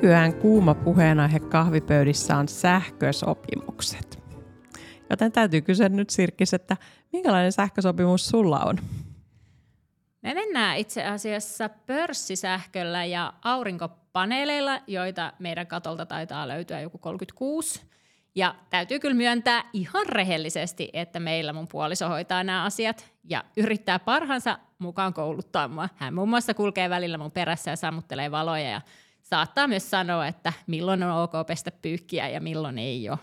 Nykyään kuuma puheenaihe kahvipöydissä on sähkösopimukset. Joten täytyy kysyä nyt Sirkis, että minkälainen sähkösopimus sulla on? Me mennään itse asiassa pörssisähköllä ja aurinkopaneeleilla, joita meidän katolta taitaa löytyä joku 36. Ja täytyy kyllä myöntää ihan rehellisesti, että meillä mun puoliso hoitaa nämä asiat ja yrittää parhaansa mukaan kouluttaa mua. Hän muun muassa kulkee välillä mun perässä ja sammuttelee valoja ja saattaa myös sanoa, että milloin on ok pestä pyykkiä ja milloin ei ole.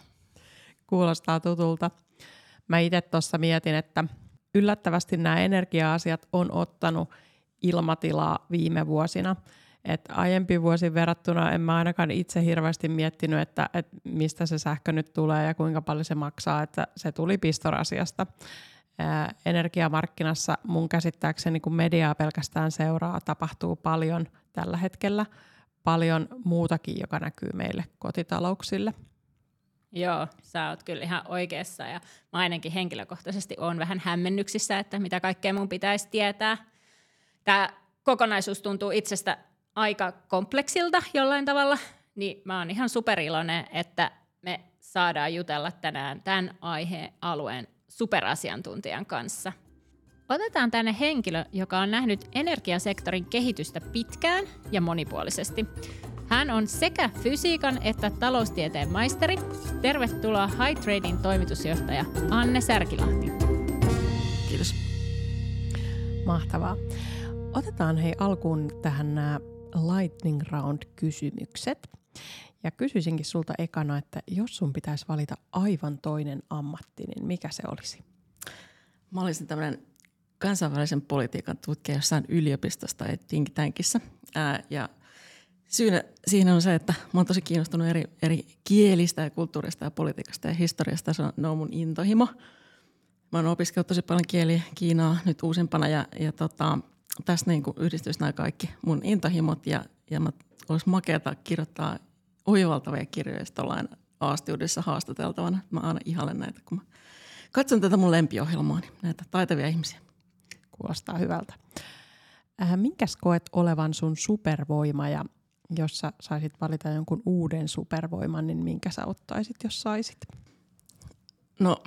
Kuulostaa tutulta. Mä itse tuossa mietin, että yllättävästi nämä energia-asiat on ottanut ilmatilaa viime vuosina. Et aiempi vuosi verrattuna en mä ainakaan itse hirveästi miettinyt, että, että mistä se sähkö nyt tulee ja kuinka paljon se maksaa, että se tuli pistorasiasta. Ää, energiamarkkinassa mun käsittääkseni, kun mediaa pelkästään seuraa, tapahtuu paljon tällä hetkellä – paljon muutakin, joka näkyy meille kotitalouksille. Joo, sä oot kyllä ihan oikeassa ja mä ainakin henkilökohtaisesti on vähän hämmennyksissä, että mitä kaikkea mun pitäisi tietää. Tämä kokonaisuus tuntuu itsestä aika kompleksilta jollain tavalla, niin mä oon ihan superiloinen, että me saadaan jutella tänään tämän aihealueen superasiantuntijan kanssa – Otetaan tänne henkilö, joka on nähnyt energiasektorin kehitystä pitkään ja monipuolisesti. Hän on sekä fysiikan että taloustieteen maisteri. Tervetuloa High Trading toimitusjohtaja Anne Särkilahti. Kiitos. Mahtavaa. Otetaan hei alkuun tähän nämä lightning round kysymykset. Ja kysyisinkin sulta ekana, että jos sun pitäisi valita aivan toinen ammatti, niin mikä se olisi? Mä olisin tämmöinen kansainvälisen politiikan tutkija jossain yliopistosta tai think tankissa. Ää, ja syynä siihen on se, että mä oon tosi kiinnostunut eri, eri kielistä ja kulttuurista ja politiikasta ja historiasta. Se on, ne on mun intohimo. Mä oon opiskellut tosi paljon kieliä Kiinaa nyt uusimpana ja, ja tota, tässä niin yhdistyisi nämä kaikki mun intohimot ja, ja mä olisi makeata kirjoittaa oivaltavia kirjoja, joista ollaan aastiudessa haastateltavana. Mä aina ihailen näitä, kun mä katson tätä mun lempiohjelmaa, niin näitä taitavia ihmisiä. Kuulostaa hyvältä. Äh, minkäs koet olevan sun supervoima ja jos sä saisit valita jonkun uuden supervoiman, niin minkä sä ottaisit, jos saisit? No,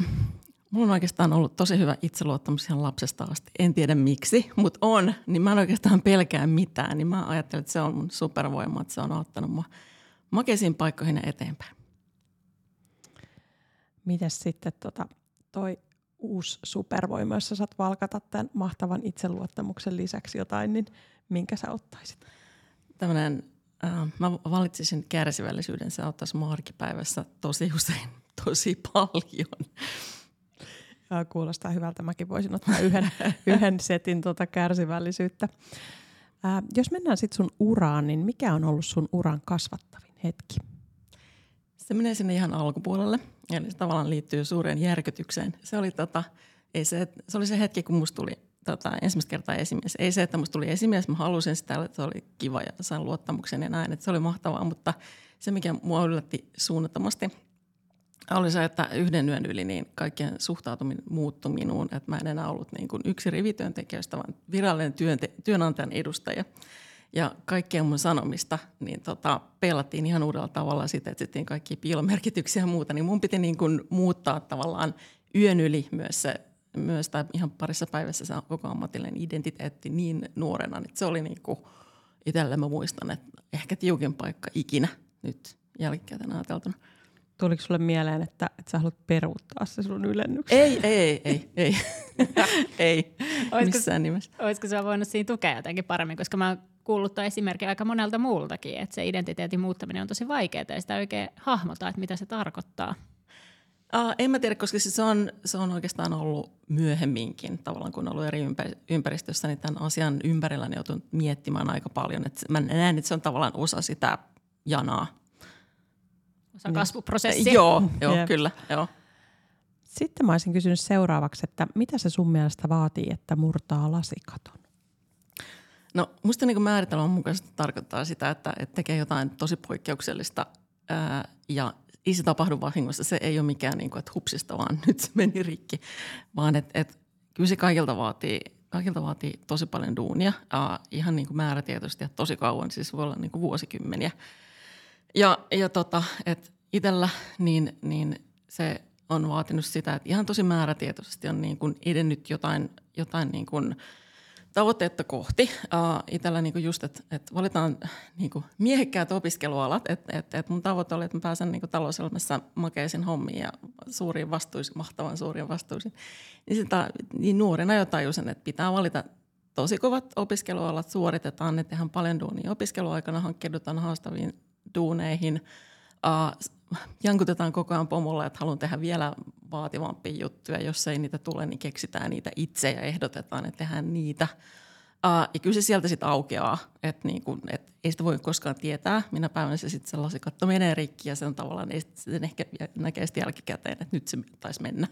mulla on oikeastaan ollut tosi hyvä itseluottamus ihan lapsesta asti. En tiedä miksi, mutta on. Niin mä en oikeastaan pelkää mitään. Niin mä ajattelen, että se on mun supervoima, että se on auttanut mua makeisiin paikkoihin ja eteenpäin. Mitäs sitten tota, toi uusi supervoima, jos sä saat valkata tämän mahtavan itseluottamuksen lisäksi jotain, niin minkä sä ottaisit? Tämmöinen, äh, mä valitsisin kärsivällisyyden, se auttaisi mua arkipäivässä tosi usein, tosi paljon. Ja kuulostaa hyvältä, mäkin voisin ottaa yhden, yhden setin tuota kärsivällisyyttä. Äh, jos mennään sitten sun uraan, niin mikä on ollut sun uran kasvattavin hetki? Se menee sinne ihan alkupuolelle. Eli se tavallaan liittyy suureen järkytykseen. Se oli, tota, ei se, se, oli se hetki, kun musta tuli tota, ensimmäistä kertaa esimies. Ei se, että musta tuli esimies, mä halusin sitä, että se oli kiva ja sain luottamuksen ja näin, että se oli mahtavaa. Mutta se, mikä mua yllätti suunnattomasti, oli se, että yhden yön yli niin kaikkien suhtautuminen muuttui minuun. Että mä en enää ollut niin kuin yksi rivityöntekijöistä, vaan virallinen työnte- työnantajan edustaja – ja kaikkea mun sanomista, niin tota, pelattiin ihan uudella tavalla sitä, että sitten kaikki piilomerkityksiä ja muuta, niin mun piti niin kuin muuttaa tavallaan yön yli myös se, myös tai ihan parissa päivässä se koko ammatillinen identiteetti niin nuorena, että se oli niin kuin itselle mä muistan, että ehkä tiukin paikka ikinä nyt jälkikäteen ajateltuna. Tuliko sulle mieleen, että, että sä haluat peruuttaa se sun ylennyksen? Ei, ei, ei, ei. ei, olisiko, missään nimessä. Olisiko sä voinut siinä tukea jotenkin paremmin, koska mä oon kuullut tuon esimerkki aika monelta muultakin, että se identiteetin muuttaminen on tosi vaikeaa ja sitä oikein hahmota, että mitä se tarkoittaa. Uh, en mä tiedä, koska siis se, on, se on oikeastaan ollut myöhemminkin, tavallaan kun on ollut eri ympäristössä, niin tämän asian ympärillä on joutunut miettimään aika paljon. Et mä näen, että se on tavallaan osa sitä janaa. Osa kasvuprosessia. Joo, joo kyllä. Joo. Sitten mä olisin kysynyt seuraavaksi, että mitä se sun mielestä vaatii, että murtaa lasikaton? No musta niin määritelmän mukaisesti tarkoittaa sitä, että, että tekee jotain tosi poikkeuksellista ää, ja ei se tapahdu vahingossa. Se ei ole mikään, niin kuin, että hupsista vaan nyt se meni rikki, vaan että, että kyllä se kaikilta vaatii, kaikilta vaatii tosi paljon duunia. Ää, ihan niin kuin määrätietoisesti ja tosi kauan, siis voi olla niin kuin vuosikymmeniä. Ja, ja tota, että itsellä niin, niin se on vaatinut sitä, että ihan tosi määrätietoisesti on niin kuin edennyt jotain, jotain niin kuin tavoitteetta kohti. Uh, niin kuin just, että et valitaan niin kuin miehekkäät opiskelualat. Että et, et mun tavoite oli, että mä pääsen niin kuin talouselämässä makeisiin hommiin ja suuriin vastuisiin, mahtavan suuriin vastuisiin. Niin, sitä, niin nuorena jo tajusin, että pitää valita tosi kovat opiskelualat, suoritetaan ne, tehdään paljon duunia opiskeluaikana, hankkeudutaan haastaviin duuneihin – jankutetaan koko ajan pomolla, että haluan tehdä vielä vaativampia juttuja. Jos ei niitä tule, niin keksitään niitä itse ja ehdotetaan, että tehdään niitä. Uh, ja kyllä se sieltä sitten aukeaa, että niinku, et ei sitä voi koskaan tietää, minä päivänä se sitten sellaisen katto menee rikki ja sen tavallaan ei sitten ehkä näkee sitten jälkikäteen, että nyt se taisi mennä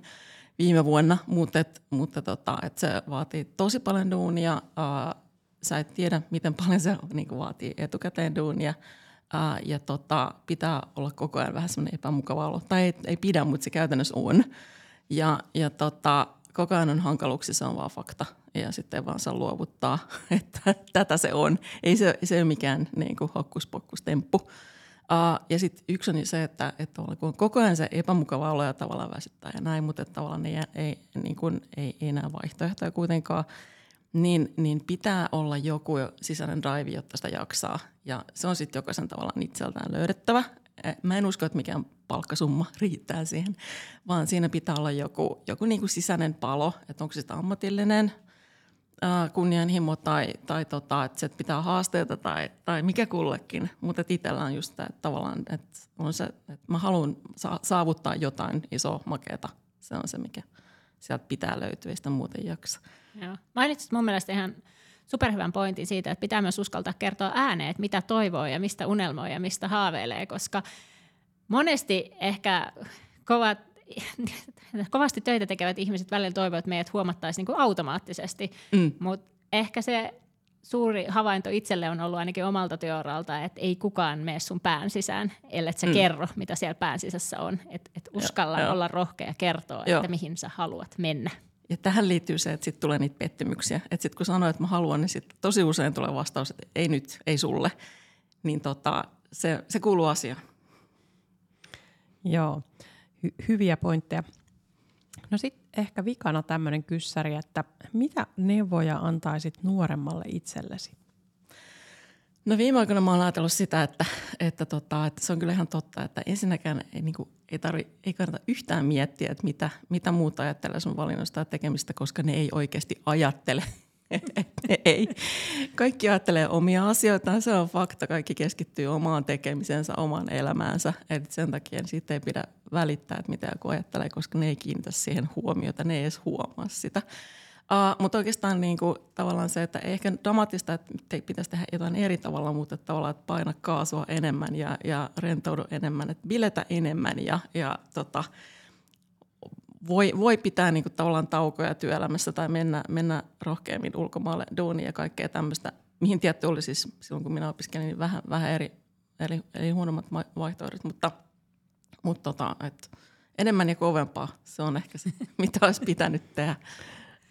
viime vuonna, mutta, et, mutta tota, et se vaatii tosi paljon duunia. Uh, sä et tiedä, miten paljon se niinku, vaatii etukäteen duunia – Ää, ja tota, pitää olla koko ajan vähän semmoinen epämukava olo. Tai ei, ei pidä, mutta se käytännössä on. Ja, ja tota, koko ajan on hankaluuksia, se on vaan fakta. Ja sitten vaan saa luovuttaa, että tätä se on. Ei se, se ole mikään niin kuin hokkuspokkustemppu. Uh, ja sitten yksi on se, että, että kun on koko ajan se epämukava olo ja tavallaan väsyttää ja näin, mutta tavallaan ei, ei, niin kuin, ei, ei näe vaihtoehtoja kuitenkaan – niin, niin pitää olla joku sisäinen drive, jotta sitä jaksaa. Ja se on sitten jokaisen tavallaan itseltään löydettävä. Eh, mä en usko, että mikään palkkasumma riittää siihen, vaan siinä pitää olla joku, joku niin kuin sisäinen palo, että onko se ammatillinen ää, kunnianhimo tai, tai tota, että se pitää haasteita tai, tai mikä kullekin. Mutta itsellä on just tämä, että tavallaan, että on se, että mä haluan saavuttaa jotain isoa makeata. Se on se, mikä sieltä pitää löytyä, sitä muuten jaksa. Joo. Mainitsit mun mielestä ihan superhyvän pointin siitä, että pitää myös uskaltaa kertoa ääneen, että mitä toivoo ja mistä unelmoi ja mistä haaveilee, koska monesti ehkä kovat, kovasti töitä tekevät ihmiset välillä toivovat, että meidät huomattaisiin niin automaattisesti, mm. mutta ehkä se suuri havainto itselle on ollut ainakin omalta työuralta, että ei kukaan mene sun pään sisään, ellei sä mm. kerro, mitä siellä pään sisässä on. Että et uskalla ja, olla rohkea kertoa, Joo. että mihin sä haluat mennä. Ja tähän liittyy se, että sitten tulee niitä pettymyksiä. Että sitten kun sanoo, että mä haluan, niin sitten tosi usein tulee vastaus, että ei nyt, ei sulle. Niin tota, se, se kuuluu asiaan. Joo, Hy- hyviä pointteja. No sitten ehkä vikana tämmöinen kyssäri, että mitä neuvoja antaisit nuoremmalle itsellesi? No viime aikoina mä oon ajatellut sitä, että, että, tota, että se on kyllä ihan totta, että ensinnäkään ei, niin kuin, ei, tarvi, ei kannata yhtään miettiä, että mitä, mitä muuta ajattelee sun valinnosta ja tekemistä, koska ne ei oikeasti ajattele. ei. Kaikki ajattelee omia asioitaan, se on fakta. Kaikki keskittyy omaan tekemisensä, omaan elämäänsä. Et sen takia siitä ei pidä välittää, että mitä joku ajattelee, koska ne ei kiinnitä siihen huomiota, ne ei edes huomaa sitä. Uh, mutta oikeastaan niin kuin, tavallaan se, että ehkä dramaattista, että pitäisi tehdä jotain eri tavalla, mutta tavallaan, että paina kaasua enemmän ja, ja rentoudu enemmän, että biletä enemmän ja, ja tota, voi, voi pitää niin kuin, tavallaan taukoja työelämässä tai mennä, mennä rohkeammin ulkomaalle duuniin ja kaikkea tämmöistä, mihin tietty oli siis silloin, kun minä opiskelin, niin vähän, vähän eri, eli, eli huonommat vaihtoehdot, mutta, mutta tota, että enemmän ja kovempaa, se on ehkä se, mitä olisi pitänyt tehdä.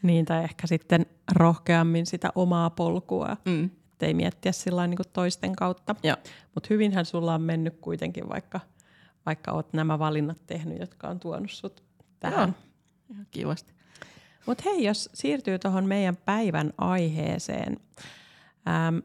Niin, tai ehkä sitten rohkeammin sitä omaa polkua, mm. ettei miettiä sillä niin toisten kautta. Mutta hyvinhän sulla on mennyt kuitenkin, vaikka, vaikka olet nämä valinnat tehnyt, jotka on tuonut sut tähän. Joo, kivasti. Mutta hei, jos siirtyy tuohon meidän päivän aiheeseen. Ähm,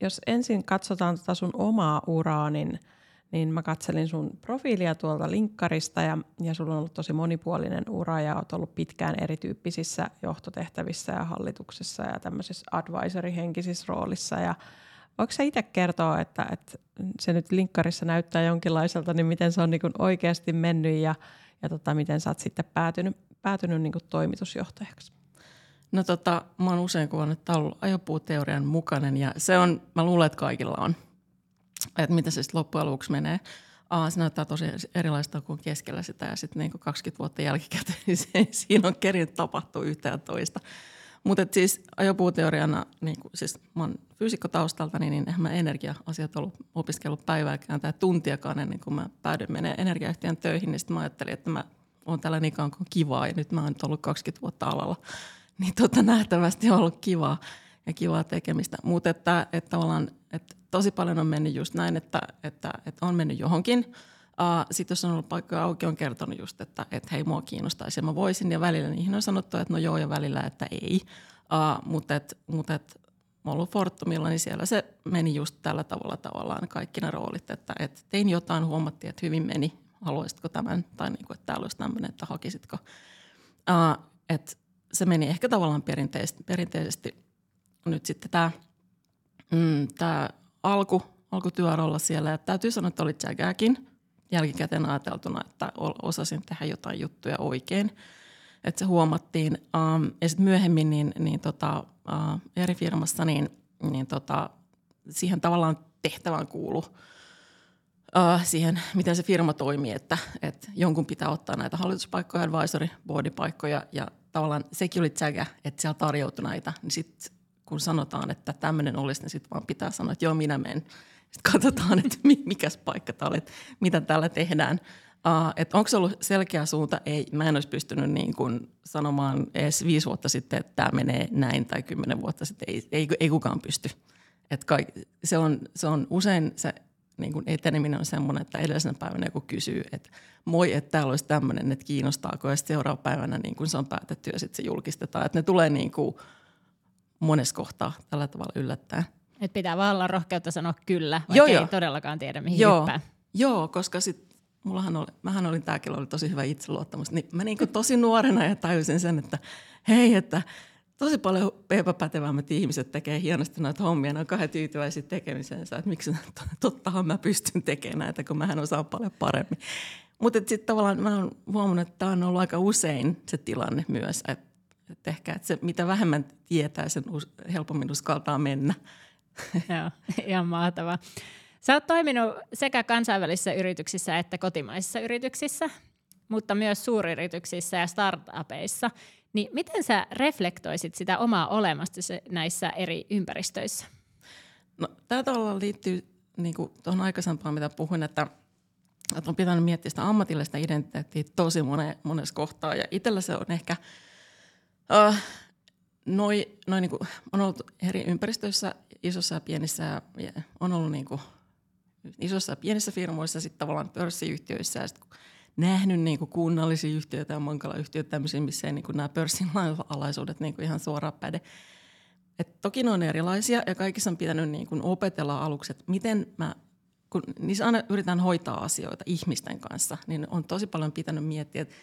jos ensin katsotaan tota sun omaa uraa, niin – niin mä katselin sun profiilia tuolta linkkarista ja, ja sulla on ollut tosi monipuolinen ura ja oot ollut pitkään erityyppisissä johtotehtävissä ja hallituksessa ja tämmöisessä advisory-henkisissä roolissa ja Voiko sä itse kertoa, että, että se nyt linkkarissa näyttää jonkinlaiselta, niin miten se on niin oikeasti mennyt ja, ja tota, miten sä oot sitten päätynyt, päätynyt niin toimitusjohtajaksi? No tota, mä oon usein kuvannut, että ollut ajopuuteorian mukainen ja se on, mä luulen, että kaikilla on. Että mitä se sitten loppujen lopuksi menee. Aa, se näyttää tosi erilaista kuin keskellä sitä ja sitten niin 20 vuotta jälkikäteen, niin se, siinä on kerinyt tapahtua yhtä ja toista. Mutta siis ajopuuteoriana, niin kuin, siis mä oon fyysikkotaustalta, niin, niin mä energia-asiat ollut opiskellut päivääkään tai tuntiakaan ennen kuin mä päädyin menee energiayhtiön töihin, niin sitten mä ajattelin, että mä oon täällä niin kauan kuin kivaa ja nyt mä oon nyt ollut 20 vuotta alalla. Niin tota, nähtävästi on ollut kivaa ja kivaa tekemistä. Mutta että, että että tosi paljon on mennyt just näin, että, että, että on mennyt johonkin – Uh, Sitten jos on ollut paikkoja auki, on kertonut just, että, että hei, mua kiinnostaisi ja mä voisin. Ja välillä niihin on sanottu, että no joo ja välillä, että ei. Uh, mutta et, mut et, mä ollut Fortumilla, niin siellä se meni just tällä tavalla tavallaan kaikki ne roolit, että et tein jotain, huomattiin, että hyvin meni, haluaisitko tämän, tai niin kuin, että täällä olisi tämmöinen, että hakisitko. Uh, et se meni ehkä tavallaan perinteisesti, perinteisesti nyt sitten tämä mm, alku, alkutyörolla siellä. Ja täytyy sanoa, että oli jägääkin jälkikäteen ajateltuna, että osasin tehdä jotain juttuja oikein. Että se huomattiin. Um, ja sitten myöhemmin niin, niin tota, uh, eri firmassa niin, niin tota, siihen tavallaan tehtävään kuulu uh, siihen, miten se firma toimii, että, että jonkun pitää ottaa näitä hallituspaikkoja, advisory boardipaikkoja ja tavallaan sekin oli tsägä, että siellä tarjoutui näitä, niin sitten kun sanotaan, että tämmöinen olisi, niin sitten vaan pitää sanoa, että joo, minä menen. Katsotaan, että mikä paikka tämä oli, että mitä täällä tehdään. Uh, että onko se ollut selkeä suunta? Ei, mä en olisi pystynyt niin kuin sanomaan edes viisi vuotta sitten, että tämä menee näin tai kymmenen vuotta sitten. Ei, ei, ei kukaan pysty. Et kaik, se, on, se on usein se niin kuin eteneminen on semmoinen, että edellisenä päivänä joku kysyy, että moi, että täällä olisi tämmöinen, että kiinnostaako, ja sitten seuraava päivänä niin kuin se on päätetty ja sitten se julkistetaan. Että ne tulee niin kuin monessa kohtaa tällä tavalla yllättäen. Et pitää vaan olla rohkeutta sanoa kyllä, vaikka joo, ei joo. todellakaan tiedä, mihin joo. hyppää. Joo, koska sit mullahan oli, mähän olin, tämäkin oli tosi hyvä itseluottamus, niin mä niin tosi nuorena ja tajusin sen, että hei, että tosi paljon epäpätevämmät ihmiset tekee hienosti näitä hommia, ne on kahden tyytyväisiä tekemisensä, että miksi tottahan mä pystyn tekemään näitä, kun mähän osaan paljon paremmin. Mutta sitten tavallaan mä oon huomannut, että tämä on ollut aika usein se tilanne myös, että et ehkä että se, mitä vähemmän tietää, sen helpommin uskaltaa mennä. Joo, ihan mahtavaa. Sä oot toiminut sekä kansainvälisissä yrityksissä että kotimaisissa yrityksissä, mutta myös suuryrityksissä ja startupeissa. Niin miten sä reflektoisit sitä omaa olemasta näissä eri ympäristöissä? No, tämä tavallaan liittyy niin tuohon aikaisempaan, mitä puhuin, että, että on pitänyt miettiä sitä ammatillista identiteettiä tosi mone, monessa kohtaa. Ja itsellä se on ehkä, uh, noi, noi niin kuin, on ollut eri ympäristöissä, isossa ja pienissä, on ollut niin kuin, isossa ja pienissä firmoissa, sitten tavallaan pörssiyhtiöissä, ja sitten nähnyt niin kuin kunnallisia yhtiöitä ja mankala-yhtiöitä, tämmöisiä, missä ei niin kuin nämä pörssin alaisuudet niin kuin ihan suoraan päde. Et toki ne on erilaisia ja kaikissa on pitänyt niin kuin opetella aluksi, että miten mä, kun niissä aina yritän hoitaa asioita ihmisten kanssa, niin on tosi paljon pitänyt miettiä, että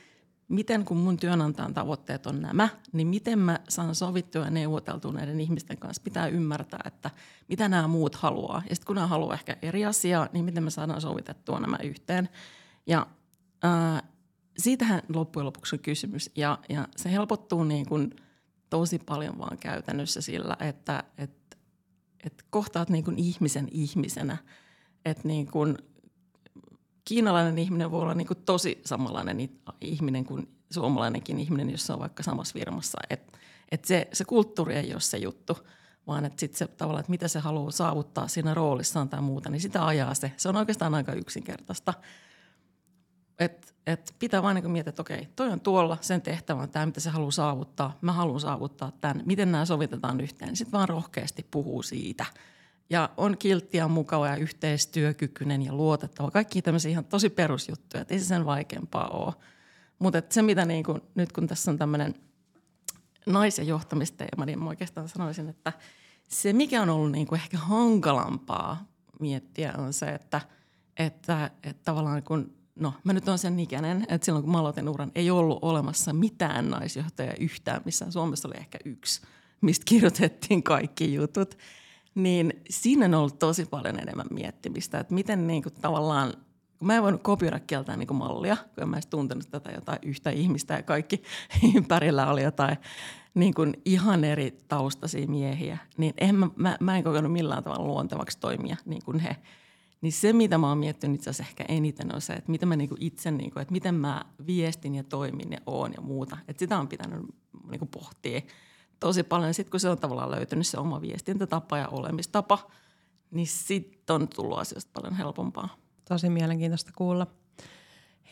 miten kun mun työnantajan tavoitteet on nämä, niin miten mä saan sovittua ja neuvoteltua näiden ihmisten kanssa. Pitää ymmärtää, että mitä nämä muut haluaa. Ja sitten kun nämä haluaa ehkä eri asiaa, niin miten me saadaan sovitettua nämä yhteen. Ja ää, siitähän loppujen lopuksi on kysymys. Ja, ja se helpottuu niin kuin tosi paljon vaan käytännössä sillä, että et, et kohtaat niin kuin ihmisen ihmisenä. Että niin kuin kiinalainen ihminen voi olla niin kuin tosi samanlainen ihminen kuin suomalainenkin ihminen, jos on vaikka samassa firmassa. Et, et se, se kulttuuri ei ole se juttu, vaan että sitten se tavallaan, että mitä se haluaa saavuttaa siinä roolissaan tai muuta, niin sitä ajaa se. Se on oikeastaan aika yksinkertaista. Et, et pitää vain niin miettiä, että okei, toi on tuolla, sen tehtävä on tämä, mitä se haluaa saavuttaa. Mä haluan saavuttaa tämän, miten nämä sovitetaan yhteen. Sitten vaan rohkeasti puhuu siitä – ja on kilttiä, mukava ja yhteistyökykyinen ja luotettava. Kaikki tämmöisiä ihan tosi perusjuttuja, että ei se sen vaikeampaa ole. Mutta se, mitä niin kun, nyt kun tässä on tämmöinen nais- ja johtamisteema, niin mä oikeastaan sanoisin, että se, mikä on ollut niin ehkä hankalampaa miettiä, on se, että, että, että tavallaan kun, no mä nyt on sen ikäinen, että silloin kun mä aloitin uran, ei ollut olemassa mitään naisjohtajaa yhtään, missä Suomessa oli ehkä yksi, mistä kirjoitettiin kaikki jutut – niin siinä on ollut tosi paljon enemmän miettimistä, että miten niin kuin tavallaan kun mä en voinut kopioida keltään niin mallia, kun en mä edes tuntenut tätä jotain yhtä ihmistä ja kaikki ympärillä oli jotain niin kuin ihan eri taustaisia miehiä, niin en mä, mä, mä en kokenut millään tavalla luontevaksi toimia niin kuin he. Niin se, mitä mä oon miettinyt itse asiassa ehkä eniten on se, että miten mä niinku itse, niinku, että miten mä viestin ja toimin ja oon ja muuta. Että sitä on pitänyt niinku pohtia tosi paljon. Sitten kun se on tavallaan löytynyt se oma viestintätapa ja olemistapa, niin sitten on tullut asioista paljon helpompaa. Tosi mielenkiintoista kuulla.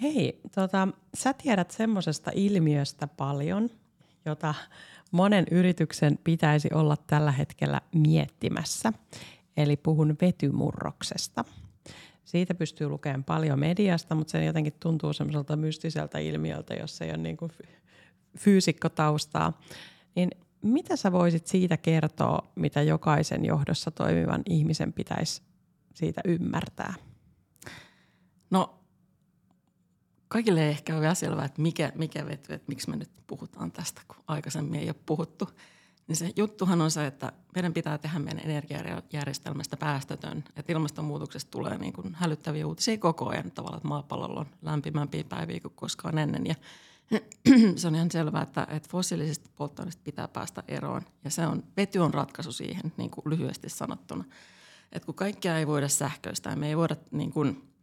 Hei, tota, sä tiedät semmoisesta ilmiöstä paljon, jota monen yrityksen pitäisi olla tällä hetkellä miettimässä. Eli puhun vetymurroksesta. Siitä pystyy lukemaan paljon mediasta, mutta se jotenkin tuntuu semmoiselta mystiseltä ilmiöltä, jos ei ole niin kuin fyysikkotaustaa. Niin mitä sä voisit siitä kertoa, mitä jokaisen johdossa toimivan ihmisen pitäisi siitä ymmärtää? No kaikille ei ehkä ole vielä selvää, että mikä, mikä vety, että miksi me nyt puhutaan tästä, kun aikaisemmin ei ole puhuttu. Niin se juttuhan on se, että meidän pitää tehdä meidän energiajärjestelmästä päästötön. Että ilmastonmuutoksesta tulee niin kuin hälyttäviä uutisia koko ajan tavallaan, että maapallolla on lämpimämpiä päiviä kuin koskaan ennen. Ja se on ihan selvää, että, että fossiilisista polttoaineista pitää päästä eroon. Ja se on, vety on ratkaisu siihen, niin kuin lyhyesti sanottuna. Että kun kaikkea ei voida sähköistää, me ei voida, niin kuin,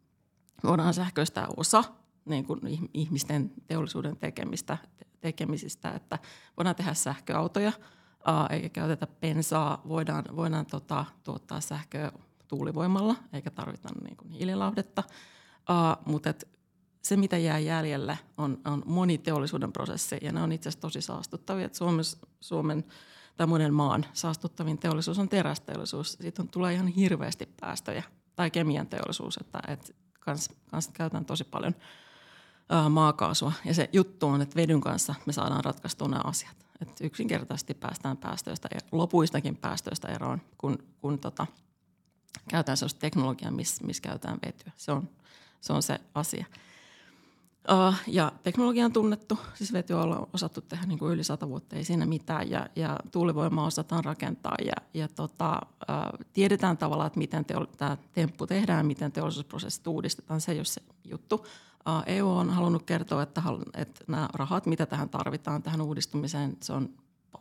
voidaan sähköistää osa niin kuin ihmisten teollisuuden tekemistä, tekemisistä, että voidaan tehdä sähköautoja – eikä käytetä bensaa, voidaan, voidaan tota, tuottaa sähköä tuulivoimalla, eikä tarvita niin kuin hiililauhdetta. Uh, mutta et se, mitä jää jäljelle, on, on moni teollisuuden prosessi, ja ne on itse asiassa tosi saastuttavia. Et Suomessa, Suomen tai monen maan saastuttavin teollisuus on terästeollisuus. Siitä on, tulee ihan hirveästi päästöjä, tai kemian teollisuus, että et kans, kans käytetään tosi paljon uh, maakaasua. Ja se juttu on, että vedyn kanssa me saadaan ratkaistua nämä asiat. Et yksinkertaisesti päästään päästöistä, lopuistakin päästöistä eroon, kun, kun tota, käytetään sellaista teknologiaa, missä miss käytetään vetyä. Se on se, on se asia. Uh, ja teknologia on tunnettu, siis vety on osattu tehdä niin kuin yli sata vuotta, ei siinä mitään, ja, ja tuulivoimaa osataan rakentaa, ja, ja tota, uh, tiedetään tavallaan, että miten teo, tämä temppu tehdään, miten teollisuusprosessit uudistetaan, se ei ole se juttu. EU on halunnut kertoa, että, että nämä rahat, mitä tähän tarvitaan, tähän uudistumiseen, se on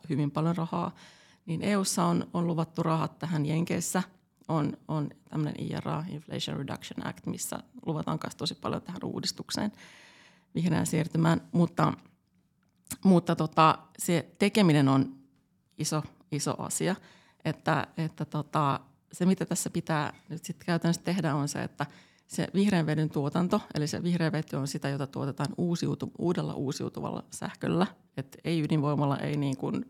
hyvin paljon rahaa. Niin EUssa on, on luvattu rahat tähän Jenkeissä. On, on tämmöinen IRA, Inflation Reduction Act, missä luvataan myös tosi paljon tähän uudistukseen, vihreään siirtymään. Mutta, mutta tota, se tekeminen on iso, iso asia. Että, että tota, se, mitä tässä pitää nyt sitten käytännössä tehdä, on se, että – se vihreän vedyn tuotanto, eli se vihreä vety on sitä, jota tuotetaan uusiutu, uudella uusiutuvalla sähköllä. Et ei ydinvoimalla, ei niin kuin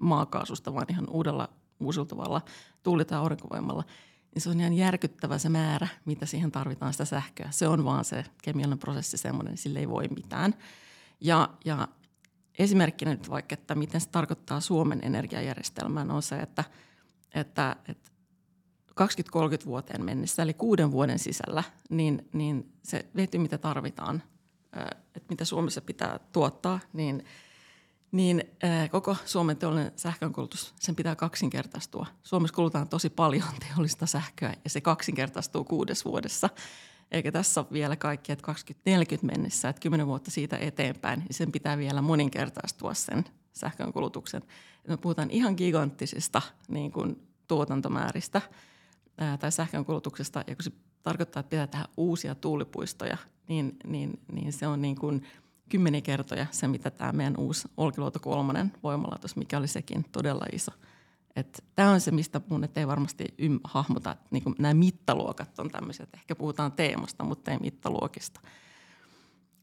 maakaasusta, vaan ihan uudella uusiutuvalla tuuli- tai aurinkovoimalla. Niin se on ihan järkyttävä se määrä, mitä siihen tarvitaan sitä sähköä. Se on vaan se kemiallinen prosessi semmoinen, sille ei voi mitään. Ja, ja esimerkkinä nyt vaikka, että miten se tarkoittaa Suomen energiajärjestelmään, on se, että, että, että 20-30 vuoteen mennessä, eli kuuden vuoden sisällä, niin, niin se vety, mitä tarvitaan, että mitä Suomessa pitää tuottaa, niin, niin koko Suomen teollinen sähkönkulutus, sen pitää kaksinkertaistua. Suomessa kulutaan tosi paljon teollista sähköä ja se kaksinkertaistuu kuudes vuodessa. Eikä tässä ole vielä kaikki, että 2040 mennessä, että 10 vuotta siitä eteenpäin, niin sen pitää vielä moninkertaistua sen sähkönkulutuksen. Me puhutaan ihan giganttisista niin kuin, tuotantomääristä – ää, tai sähkönkulutuksesta, ja kun se tarkoittaa, että pitää tehdä uusia tuulipuistoja, niin, niin, niin se on niin kuin kymmenen kertoja se, mitä tämä meidän uusi Olkiluoto kolmonen voimalaitos, mikä oli sekin todella iso. Tämä on se, mistä mun ei varmasti ym- hahmota, että niin nämä mittaluokat on tämmöiset. Ehkä puhutaan teemasta, mutta ei mittaluokista.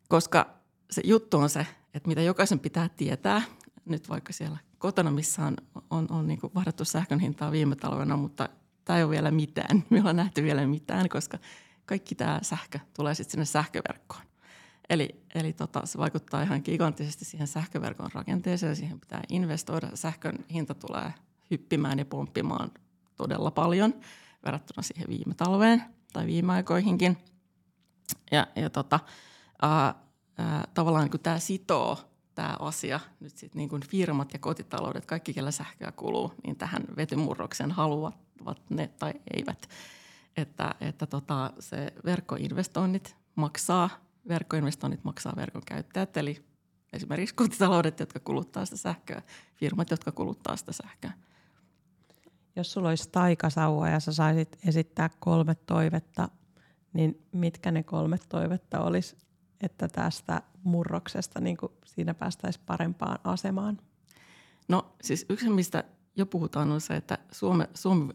Koska se juttu on se, että mitä jokaisen pitää tietää, nyt vaikka siellä kotona, missä on, on, on niin varattu sähkön hintaa viime talvena, mutta tämä ei ole vielä mitään. Me ollaan nähty vielä mitään, koska kaikki tämä sähkö tulee sitten sinne sähköverkkoon. Eli, eli tota, se vaikuttaa ihan giganttisesti siihen sähköverkon rakenteeseen. Siihen pitää investoida. Sähkön hinta tulee hyppimään ja pomppimaan todella paljon verrattuna siihen viime talveen tai viime aikoihinkin. Ja, ja tota, ää, ää, tavallaan kun tämä sitoo tämä asia, nyt sitten niin firmat ja kotitaloudet, kaikki kellä sähköä kuluu, niin tähän vetymurrokseen haluavat ne tai eivät. Että, että tota, se verkkoinvestoinnit maksaa, verkkoinvestoinnit maksaa verkon käyttäjät, eli esimerkiksi kotitaloudet, jotka kuluttaa sitä sähköä, firmat, jotka kuluttaa sitä sähköä. Jos sulla olisi taikasauva ja sä saisit esittää kolme toivetta, niin mitkä ne kolme toivetta olisi, että tästä murroksesta niin siinä päästäisiin parempaan asemaan? No siis yksi, mistä jo puhutaan, on se, että Suomi, Suomi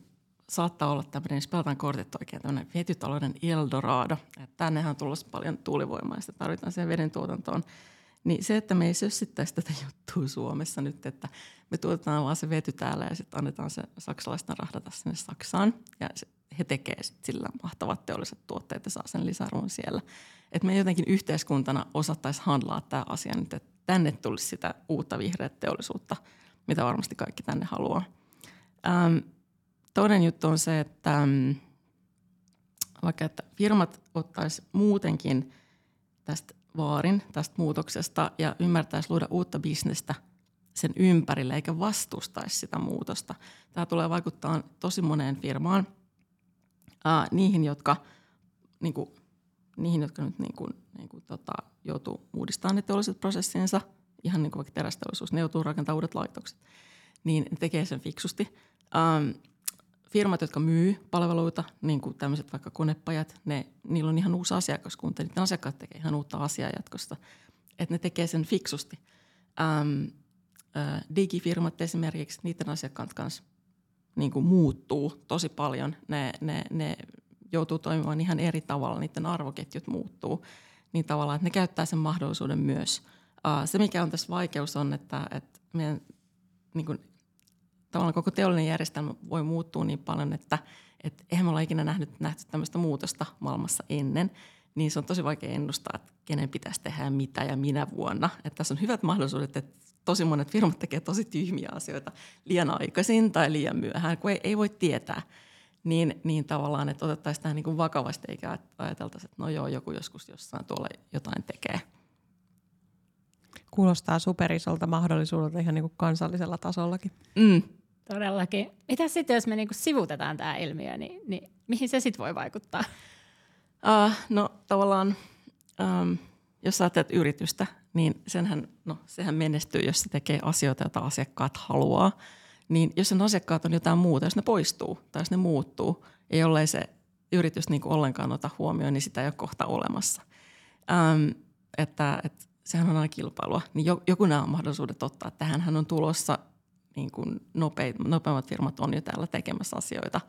saattaa olla tämmöinen, jos pelataan kortit oikein, tämmöinen vetytalouden Eldorado. Tännehän on tullut paljon sitä tarvitaan siihen veden tuotantoon. Niin se, että me ei sössittäisi tätä juttua Suomessa nyt, että me tuotetaan vaan se vety täällä ja sitten annetaan se saksalaisten rahdata sinne Saksaan. Ja he tekee sitten sillä mahtavat teolliset tuotteet ja saa sen lisäarvon siellä. Että me jotenkin yhteiskuntana osattaisiin handlaa tämä asia nyt, että tänne tulisi sitä uutta vihreää teollisuutta, mitä varmasti kaikki tänne haluaa. Ähm, toinen juttu on se, että ähm, vaikka että firmat ottaisi muutenkin tästä vaarin tästä muutoksesta ja ymmärtäisi luoda uutta bisnestä sen ympärille eikä vastustaisi sitä muutosta. Tämä tulee vaikuttaa tosi moneen firmaan, ää, niihin, jotka, niin kuin, niihin, jotka nyt niin kuin, niin kuin, tota, joutuu uudistamaan ne teolliset prosessinsa, ihan niin kuin vaikka terästeollisuus, ne joutuu rakentamaan uudet laitokset, niin ne tekee sen fiksusti. Ähm, firmat, jotka myy palveluita, niin kuin tämmöiset vaikka konepajat, ne, niillä on ihan uusi asiakaskunta. Niiden asiakkaat tekee ihan uutta asiaa jatkosta. Että ne tekee sen fiksusti. Ähm, äh, digifirmat esimerkiksi, niiden asiakkaat kanssa niin kuin muuttuu tosi paljon. Ne, ne, ne joutuu toimimaan ihan eri tavalla, niiden arvoketjut muuttuu niin tavallaan, että ne käyttää sen mahdollisuuden myös. Uh, se, mikä on tässä vaikeus on, että, että meidän niin kuin tavallaan koko teollinen järjestelmä voi muuttua niin paljon, että et eihän me olla ikinä nähnyt, nähty tämmöistä muutosta maailmassa ennen, niin se on tosi vaikea ennustaa, että kenen pitäisi tehdä mitä ja minä vuonna. Että tässä on hyvät mahdollisuudet, että tosi monet firmat tekee tosi tyhmiä asioita liian aikaisin tai liian myöhään, kun ei, ei voi tietää. Niin, niin tavallaan, että otettaisiin tähän niin kuin vakavasti eikä ajateltaisi, että no joo, joku joskus jossain tuolla jotain tekee. Kuulostaa superisolta mahdollisuudelta ihan niin kuin kansallisella tasollakin. Mm, Todellakin. Mitä sitten, jos me niinku sivutetaan tämä ilmiö, niin, niin mihin se sitten voi vaikuttaa? Uh, no tavallaan, um, jos ajattelet yritystä, niin senhän, no, sehän menestyy, jos se tekee asioita, joita asiakkaat haluaa. Niin jos sen asiakkaat on jotain muuta, jos ne poistuu tai jos ne muuttuu, ei jollei se yritys niin kuin ollenkaan ota huomioon, niin sitä ei ole kohta olemassa. Um, että, että sehän on aina kilpailua. Niin joku nämä mahdollisuudet ottaa. Tähän on tulossa niin kuin nopeat, nopeammat firmat on jo täällä tekemässä asioita.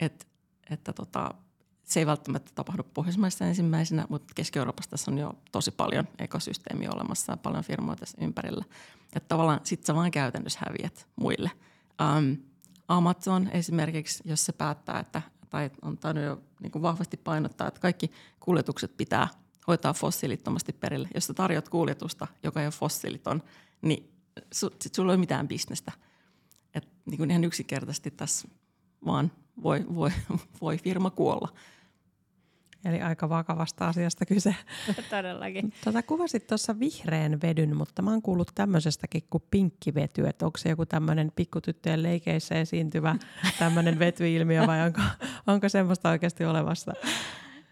Et, että tota, se ei välttämättä tapahdu Pohjoismaissa ensimmäisenä, mutta Keski-Euroopassa tässä on jo tosi paljon ekosysteemiä olemassa ja paljon firmoja tässä ympärillä. Että tavallaan sit sä vaan käytännössä häviät muille. Um, Amazon esimerkiksi, jos se päättää, että, tai on tainnut jo niin kuin vahvasti painottaa, että kaikki kuljetukset pitää hoitaa fossiilittomasti perille. Jos sä tarjot kuljetusta, joka ei ole fossiiliton, niin su, sit sulla ei ole mitään bisnestä – että niin kuin ihan yksinkertaisesti tässä vaan voi, voi, voi firma kuolla. Eli aika vakavasta asiasta kyse. Todellakin. Tota, kuvasit tuossa vihreän vedyn, mutta mä oon kuullut tämmöisestäkin kuin pinkkivety, että onko se joku tämmöinen pikkutyttöjen leikeissä esiintyvä tämmöinen vetyilmiö vai onko, onko semmoista oikeasti olemassa?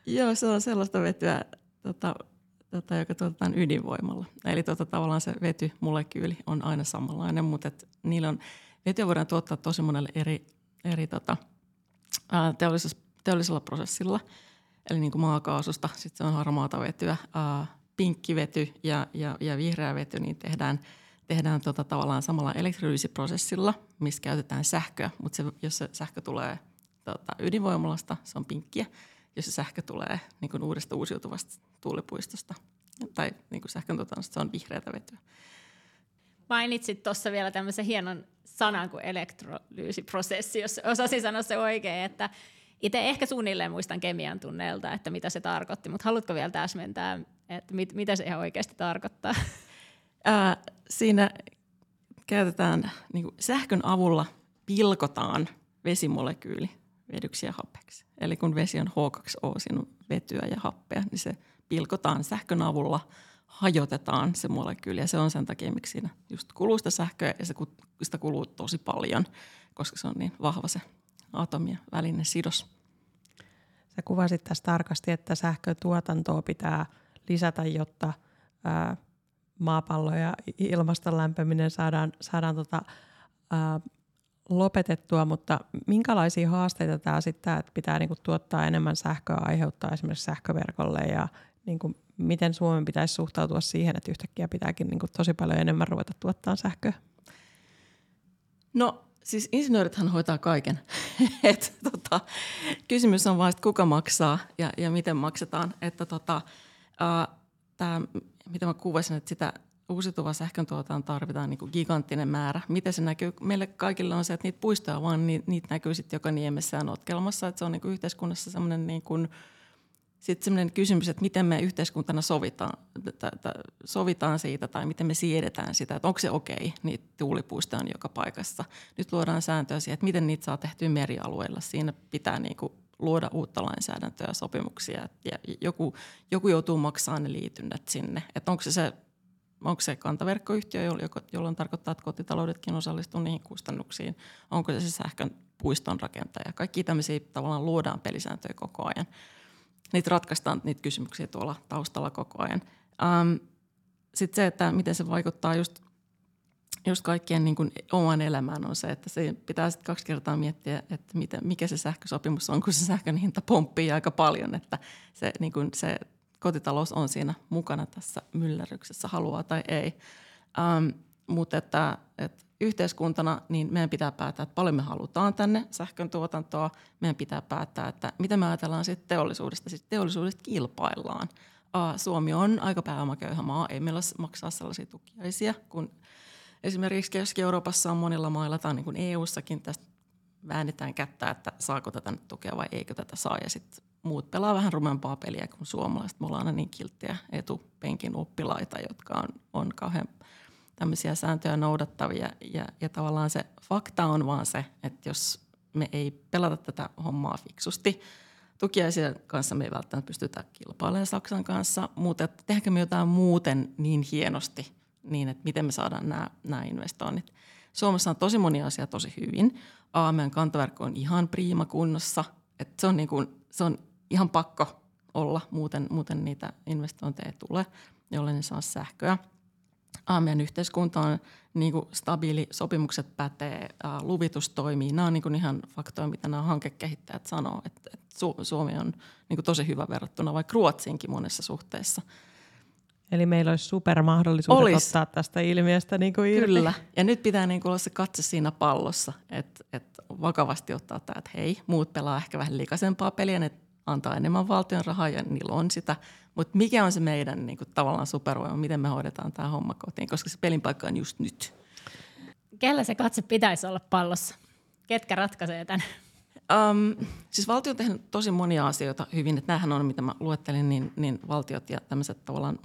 Joo, se on sellaista vetyä, tota, tota, joka tuotetaan ydinvoimalla. Eli tota, tavallaan se vetymolekyyli on aina samanlainen, mutta et niillä on Vetyä voidaan tuottaa tosi monelle eri, eri tota, teollisella, teollisella prosessilla, eli niin kuin maakaasusta, sitten se on harmaata vetyä, ää, pinkkivety ja, ja, ja vihreä vety, niin tehdään, tehdään tota tavallaan samalla elektrolyysiprosessilla, missä käytetään sähköä, mutta se, jos se sähkö tulee tota, ydinvoimalasta, se on pinkkiä. Jos se sähkö tulee niin kuin uudesta uusiutuvasta tuulipuistosta tai niin kuin sähkön tuotannosta, se on vihreätä vetyä. Mainitsit tuossa vielä tämmöisen hienon sanan kuin elektrolyysiprosessi, jos osasin sanoa se oikein, että itse ehkä suunnilleen muistan kemian tunneelta, että mitä se tarkoitti, mutta haluatko vielä täsmentää, että mit, mitä se ihan oikeasti tarkoittaa? Ää, siinä käytetään niin kuin sähkön avulla pilkotaan vesimolekyyli vedyksi ja happeksi. Eli kun vesi on H2O, siinä on vetyä ja happea, niin se pilkotaan sähkön avulla hajotetaan se molekyyli ja se on sen takia, miksi siinä just kuluu sitä sähköä ja se, sitä kuluu tosi paljon, koska se on niin vahva se atomien välinen sidos. Sä kuvasit tässä tarkasti, että sähkötuotantoa pitää lisätä, jotta ää, maapallo ja ilmaston lämpeminen saadaan, saadaan tota, ää, lopetettua, mutta minkälaisia haasteita tämä sitten, että pitää niinku tuottaa enemmän sähköä aiheuttaa esimerkiksi sähköverkolle ja niinku, miten Suomen pitäisi suhtautua siihen, että yhtäkkiä pitääkin niinku tosi paljon enemmän ruveta tuottaa sähköä? No siis insinöörithän hoitaa kaiken. Et, tota, kysymys on vain, että kuka maksaa ja, ja miten maksetaan. Että tota, äh, tämä, mitä mä kuvasin, että sitä uusiutuvaa sähköntuotantoa tarvitaan niin kuin giganttinen määrä. Miten se näkyy? Meille kaikille on se, että niitä puistoja vaan, niitä, niitä näkyy sitten joka niemessä ja notkelmassa. Että se on niin kuin yhteiskunnassa semmoinen niin kuin, sitten semmoinen kysymys, että miten me yhteiskuntana sovitaan, sovitaan siitä tai miten me siedetään sitä, että onko se okei, niitä tuulipuistoja on joka paikassa. Nyt luodaan sääntöjä siihen, että miten niitä saa tehtyä merialueilla. Siinä pitää niin kuin luoda uutta lainsäädäntöä ja sopimuksia ja joku, joku joutuu maksamaan ne liitynnät sinne. Että onko se, se onko se kantaverkkoyhtiö, jolloin tarkoittaa, että kotitaloudetkin osallistuu niihin kustannuksiin, onko se se sähkön puiston rakentaja. Kaikki tämmöisiä tavallaan luodaan pelisääntöjä koko ajan. Niitä ratkaistaan niitä kysymyksiä tuolla taustalla koko ajan. Um, Sitten se, että miten se vaikuttaa just, just kaikkien niin kuin oman elämään on se, että se pitää sitten kaksi kertaa miettiä, että miten, mikä se sähkösopimus on, kun se sähkön hinta pomppii aika paljon, että se, niin kuin se kotitalous on siinä mukana tässä myllerryksessä, haluaa tai ei. Ähm, mutta että, että yhteiskuntana niin meidän pitää päättää, että paljon me halutaan tänne sähkön tuotantoa. Meidän pitää päättää, että mitä me ajatellaan sitten teollisuudesta. Siis teollisuudesta kilpaillaan. Uh, Suomi on aika pääomaköyhä maa. Ei meillä maksaa sellaisia tukiaisia, kun esimerkiksi Keski-Euroopassa on monilla mailla tai niin EU-sakin tästä väännetään kättä, että saako tätä nyt tukea vai eikö tätä saa. Ja sitten muut pelaa vähän rumempaa peliä kuin suomalaiset. Me ollaan aina niin kilttiä etupenkin oppilaita, jotka on, on kauhean tämmöisiä sääntöjä noudattavia. Ja, ja tavallaan se fakta on vaan se, että jos me ei pelata tätä hommaa fiksusti, tukiaisia kanssa me ei välttämättä pystytä kilpailemaan Saksan kanssa, mutta tehdäänkö me jotain muuten niin hienosti, niin että miten me saadaan nämä, nämä investoinnit. Suomessa on tosi moni asia tosi hyvin. A, meidän kantaverkko on ihan priima kunnossa. että se, on niin kuin, se on ihan pakko olla, muuten, muuten niitä investointeja ei tule, jolle ne saa sähköä. Meidän yhteiskunta on niin kuin stabiili, sopimukset pätee, luvitus toimii. Nämä on niin kuin ihan faktoja, mitä nämä hankekehittäjät sanoo, että, että Suomi on niin kuin tosi hyvä verrattuna vaikka Ruotsiinkin monessa suhteessa. Eli meillä olisi supermahdollisuus Olis. ottaa tästä ilmiöstä niin kuin irti. Kyllä. Ja nyt pitää niin kuin olla se katse siinä pallossa, että, että vakavasti ottaa tämä, että hei, muut pelaa ehkä vähän likaisempaa peliä, ne antaa enemmän valtion rahaa ja niillä on sitä. Mutta mikä on se meidän niin kuin, tavallaan supervoima, miten me hoidetaan tämä homma kotiin, koska se pelin paikka on just nyt. Kellä se katse pitäisi olla pallossa? Ketkä ratkaisee tämän? Um, siis valtio on tehnyt tosi monia asioita hyvin, että näähän on, mitä mä luettelin, niin, niin valtiot ja tämmöiset tavallaan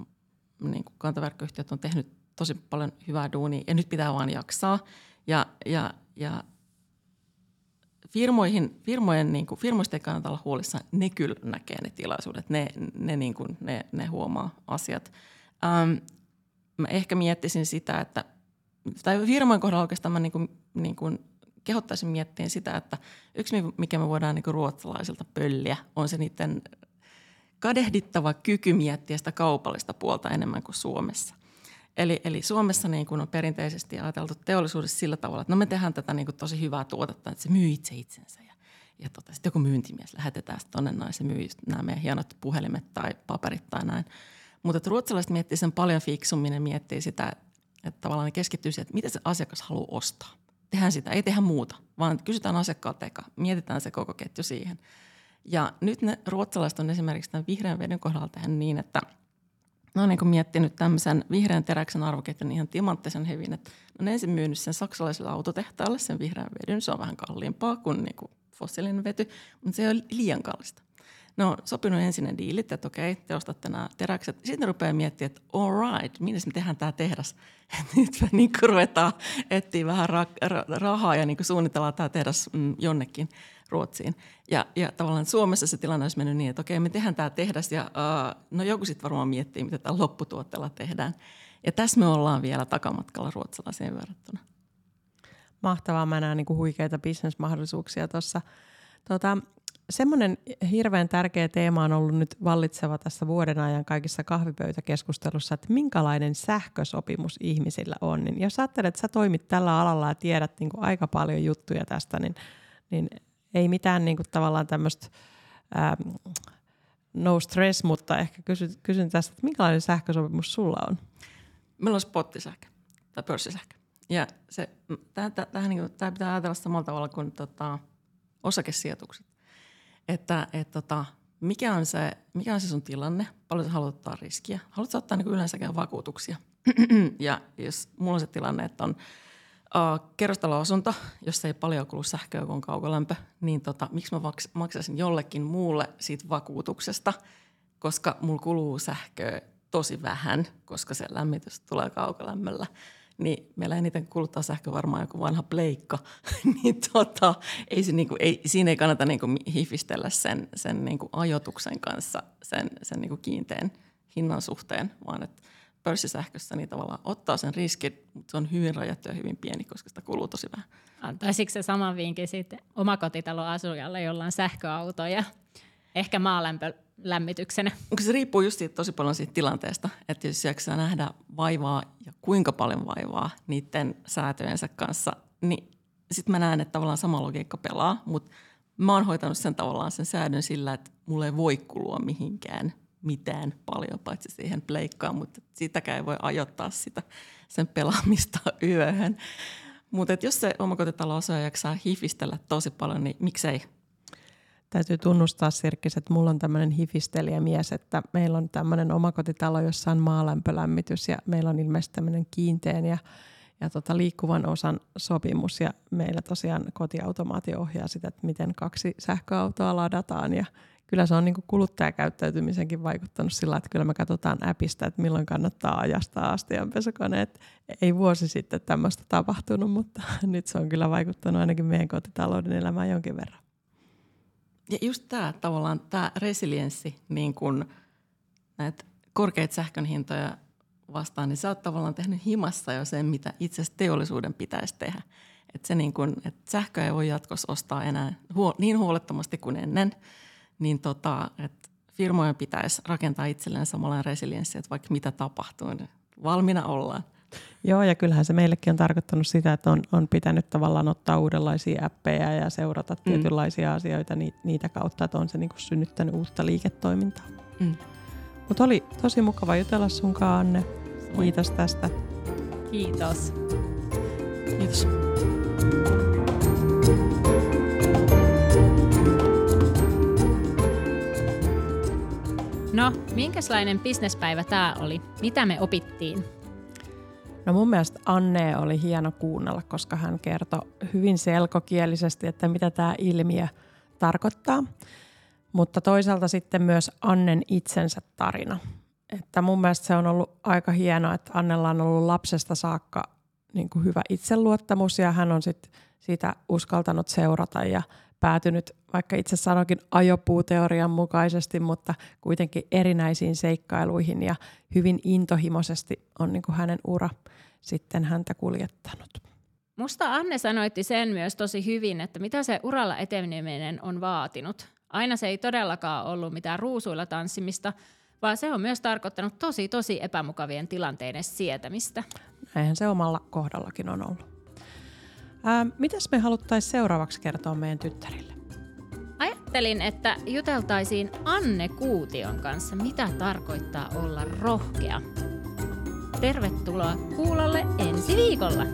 niin kuin kantaverkkoyhtiöt on tehnyt tosi paljon hyvää duunia ja nyt pitää vaan jaksaa. Ja, ja, ja firmoihin, firmojen, niin kuin, firmoista ei kannata olla huolissaan, ne kyllä näkee ne tilaisuudet, ne, ne, niin kuin, ne, ne huomaa asiat. Ähm, mä ehkä miettisin sitä, että, tai firmojen kohdalla oikeastaan mä niin kuin, niin kuin kehottaisin miettiä sitä, että yksi mikä me voidaan niin ruotsalaisilta pölliä, on se niiden kadehdittava kyky miettiä sitä kaupallista puolta enemmän kuin Suomessa. Eli, eli Suomessa niin kuin on perinteisesti ajateltu teollisuudessa sillä tavalla, että no me tehdään tätä niin kuin tosi hyvää tuotetta, että se myy itse itsensä. Ja, ja tota, sitten joku myyntimies lähetetään tuonne noin, se myy nämä meidän hienot puhelimet tai paperit tai näin. Mutta ruotsalaiset miettii sen paljon fiksummin ja miettii sitä, että tavallaan ne keskittyy siihen, että mitä se asiakas haluaa ostaa. Tehdään sitä, ei tehdä muuta, vaan kysytään asiakkaalta eka, mietitään se koko ketju siihen. Ja nyt ne ruotsalaiset on esimerkiksi tämän vihreän veden kohdalla tehnyt niin, että – Mä oon niin miettinyt tämmöisen vihreän teräksen arvoketjun ihan timanttisen hyvin, että on ensin myynyt sen saksalaiselle autotehtaalle sen vihreän vedyn. Se on vähän kalliimpaa kuin, niin kuin fossiilinen vety, mutta se ei ole liian kallista. ne on sopinut ensin ne diilit, että okei, te ostatte nämä teräkset. Sitten ne rupeaa miettimään, että all right, minne me tehdään tämä tehdas. Nyt me niin ruvetaan etsiä vähän ra- ra- rahaa ja niin suunnitellaan tämä tehdas mm, jonnekin Ruotsiin. Ja, ja tavallaan Suomessa se tilanne olisi mennyt niin, että okei, me tehdään tämä tehdas ja uh, no joku sitten varmaan miettii, mitä tällä lopputuotteella tehdään. Ja tässä me ollaan vielä takamatkalla ruotsalaiseen verrattuna. Mahtavaa, mä näen niin huikeita bisnesmahdollisuuksia tuossa. Tota, semmoinen hirveän tärkeä teema on ollut nyt vallitseva tässä vuoden ajan kaikissa kahvipöytäkeskustelussa, että minkälainen sähkösopimus ihmisillä on. Niin jos ajattelet, että sä toimit tällä alalla ja tiedät niin kuin aika paljon juttuja tästä, niin, niin ei mitään niin kuin tavallaan tämmöistä ähm, no stress, mutta ehkä kysyn, kysyn tästä, että minkälainen sähkösopimus sulla on? Meillä on spottisähkö tai pörssisähkö. Ja se, tähän, tähän, niin tämä pitää ajatella samalla tavalla kuin tota, osakesijoitukset. Että et, tota, mikä, on se, mikä on se sun tilanne, paljon sä haluat ottaa riskiä, haluatko ottaa niin yleensäkään vakuutuksia. ja jos mulla on se tilanne, että on kerrostaloasunto, jossa ei paljon kulu sähköä kuin kaukolämpö, niin tota, miksi mä maksaisin jollekin muulle siitä vakuutuksesta, koska mulla kuluu sähköä tosi vähän, koska se lämmitys tulee kaukolämmöllä. Niin meillä eniten kuluttaa sähkö varmaan joku vanha pleikka, niin tota, ei se niinku, ei, siinä ei kannata niinku hifistellä sen, sen niinku ajoituksen kanssa sen, sen niinku kiinteän hinnan suhteen, vaan että pörssisähkössä niin tavallaan ottaa sen riskin, mutta se on hyvin rajattu ja hyvin pieni, koska sitä kuluu tosi vähän. Antaisiko se saman vinkin sitten omakotitalon asujalle, jolla on sähköauto ja ehkä maalämpö lämmityksenä? Se riippuu just siitä, tosi paljon siitä tilanteesta, että jos jaksaa nähdä vaivaa ja kuinka paljon vaivaa niiden säätöjensä kanssa, niin sitten mä näen, että tavallaan sama logiikka pelaa, mutta mä oon hoitanut sen tavallaan sen säädön sillä, että mulle ei voi kulua mihinkään mitään paljon, paitsi siihen pleikkaan, mutta sitäkään ei voi ajoittaa sitä sen pelaamista yöhön. Mutta jos se omakotitalo osaa jaksaa hifistellä tosi paljon, niin miksei Täytyy tunnustaa Sirkkis, että mulla on tämmöinen hifistelijämies, että meillä on tämmöinen omakotitalo, jossa on maalämpölämmitys ja meillä on ilmeisesti tämmöinen kiinteän ja, ja tota liikkuvan osan sopimus ja meillä tosiaan kotiautomaatio ohjaa sitä, että miten kaksi sähköautoa ladataan ja kyllä se on niin kuluttajakäyttäytymisenkin vaikuttanut sillä, että kyllä me katsotaan appista, että milloin kannattaa ajastaa astianpesukoneet. Ei vuosi sitten tämmöistä tapahtunut, mutta nyt se on kyllä vaikuttanut ainakin meidän kotitalouden elämään jonkin verran. Ja just tämä tavallaan, tämä resilienssi, niin kun näitä korkeita sähkön hintoja vastaan, niin sä oot tavallaan tehnyt himassa jo sen, mitä itse asiassa teollisuuden pitäisi tehdä. Että se niin kun, että sähköä ei voi jatkossa ostaa enää huo, niin huolettomasti kuin ennen, niin tota, että firmojen pitäisi rakentaa itselleen samanlainen resilienssi, että vaikka mitä tapahtuu, niin valmiina ollaan – Joo, ja kyllähän se meillekin on tarkoittanut sitä, että on, on pitänyt tavallaan ottaa uudenlaisia appeja ja seurata mm. tietynlaisia asioita niitä kautta, että on se niin kuin synnyttänyt uutta liiketoimintaa. Mm. Mutta oli tosi mukava jutella sunkaan, Anne. Kiitos tästä. Kiitos. Kiitos. No, minkälainen bisnespäivä tämä oli? Mitä me opittiin? No mun mielestä Anne oli hieno kuunnella, koska hän kertoi hyvin selkokielisesti, että mitä tämä ilmiö tarkoittaa. Mutta toisaalta sitten myös Annen itsensä tarina. Että mun mielestä se on ollut aika hienoa, että Annella on ollut lapsesta saakka niin kuin hyvä itseluottamus ja hän on sit siitä uskaltanut seurata ja päätynyt, vaikka itse sanokin ajopuuteorian mukaisesti, mutta kuitenkin erinäisiin seikkailuihin ja hyvin intohimoisesti on niin kuin hänen ura sitten häntä kuljettanut. Musta Anne sanoitti sen myös tosi hyvin, että mitä se uralla eteneminen on vaatinut. Aina se ei todellakaan ollut mitään ruusuilla tanssimista, vaan se on myös tarkoittanut tosi tosi epämukavien tilanteiden sietämistä. Näinhän se omalla kohdallakin on ollut. Ää, mitäs me haluttaisiin seuraavaksi kertoa meidän tyttärille? Ajattelin, että juteltaisiin Anne Kuution kanssa, mitä tarkoittaa olla rohkea. Tervetuloa kuulolle ensi viikolla!